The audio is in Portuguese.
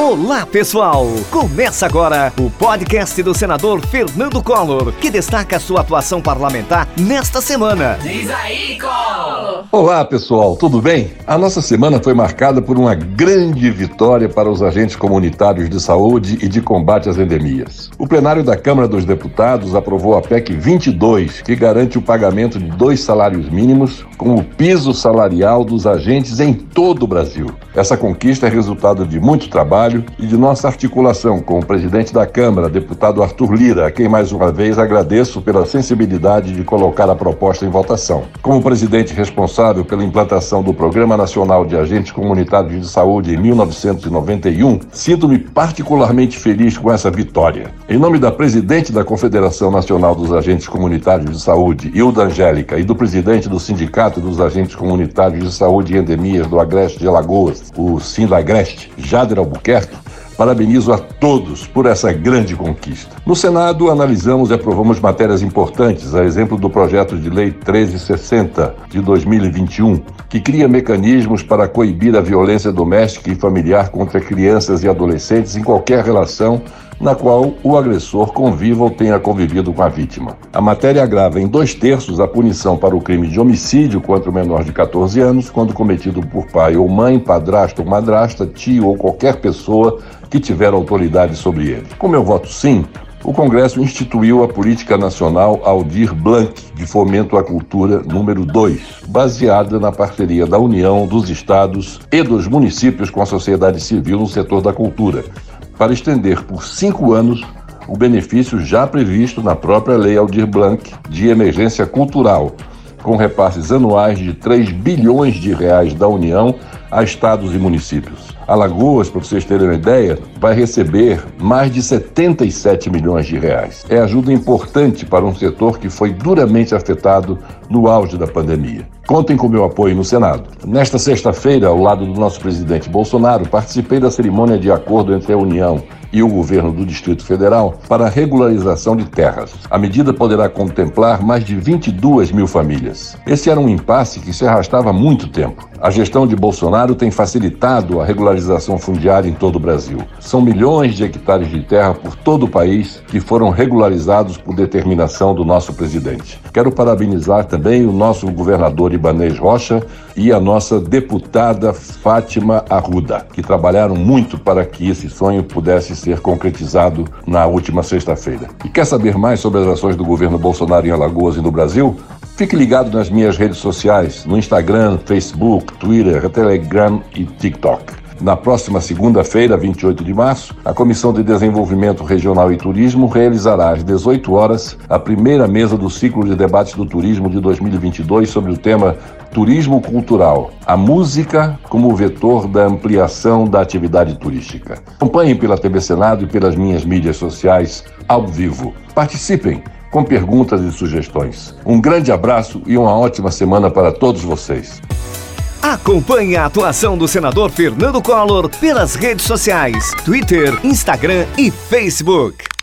Olá, pessoal! Começa agora o podcast do senador Fernando Collor, que destaca sua atuação parlamentar nesta semana. Diz aí, Collor! Olá, pessoal, tudo bem? A nossa semana foi marcada por uma grande vitória para os agentes comunitários de saúde e de combate às endemias. O plenário da Câmara dos Deputados aprovou a PEC 22, que garante o pagamento de dois salários mínimos com o piso salarial dos agentes em todo o Brasil. Essa conquista é resultado de muito trabalho trabalho e de nossa articulação com o presidente da Câmara, deputado Arthur Lira, a quem mais uma vez agradeço pela sensibilidade de colocar a proposta em votação. Como presidente responsável pela implantação do Programa Nacional de Agentes Comunitários de Saúde em 1991, sinto-me particularmente feliz com essa vitória. Em nome da presidente da Confederação Nacional dos Agentes Comunitários de Saúde, Hilda Angélica, e do presidente do Sindicato dos Agentes Comunitários de Saúde e Endemias do Agreste de Alagoas, o Sindagreste, Jader Albuquerque, Parabenizo a todos por essa grande conquista. No Senado, analisamos e aprovamos matérias importantes, a exemplo do projeto de lei 1360 de 2021, que cria mecanismos para coibir a violência doméstica e familiar contra crianças e adolescentes em qualquer relação na qual o agressor conviva ou tenha convivido com a vítima. A matéria agrava em dois terços a punição para o crime de homicídio contra o menor de 14 anos, quando cometido por pai ou mãe, padrasto ou madrasta, tio ou qualquer pessoa que tiver autoridade sobre ele. Com meu voto sim, o Congresso instituiu a Política Nacional Aldir Blanc de Fomento à Cultura número 2, baseada na parceria da União, dos Estados e dos municípios com a sociedade civil no setor da cultura, para estender por cinco anos o benefício já previsto na própria Lei Aldir Blanc de Emergência Cultural, com repasses anuais de 3 bilhões de reais da União a estados e municípios. Alagoas, para vocês terem uma ideia, vai receber mais de 77 milhões de reais. É ajuda importante para um setor que foi duramente afetado no auge da pandemia. Contem com meu apoio no Senado. Nesta sexta-feira, ao lado do nosso presidente Bolsonaro, participei da cerimônia de acordo entre a União e o governo do Distrito Federal para a regularização de terras. A medida poderá contemplar mais de 22 mil famílias. Esse era um impasse que se arrastava há muito tempo. A gestão de Bolsonaro tem facilitado a regularização fundiária em todo o Brasil. São milhões de hectares de terra por todo o país que foram regularizados por determinação do nosso presidente. Quero parabenizar também o nosso governador Ibanez Rocha e a nossa deputada Fátima Arruda, que trabalharam muito para que esse sonho pudesse ser concretizado na última sexta-feira. E quer saber mais sobre as ações do governo Bolsonaro em Alagoas e no Brasil? Fique ligado nas minhas redes sociais, no Instagram, Facebook, Twitter, Telegram e TikTok. Na próxima segunda-feira, 28 de março, a Comissão de Desenvolvimento Regional e Turismo realizará às 18 horas a primeira mesa do ciclo de debates do turismo de 2022 sobre o tema Turismo Cultural, a música como vetor da ampliação da atividade turística. Acompanhem pela TV Senado e pelas minhas mídias sociais ao vivo. Participem com perguntas e sugestões. Um grande abraço e uma ótima semana para todos vocês. Acompanhe a atuação do senador Fernando Collor pelas redes sociais, Twitter, Instagram e Facebook.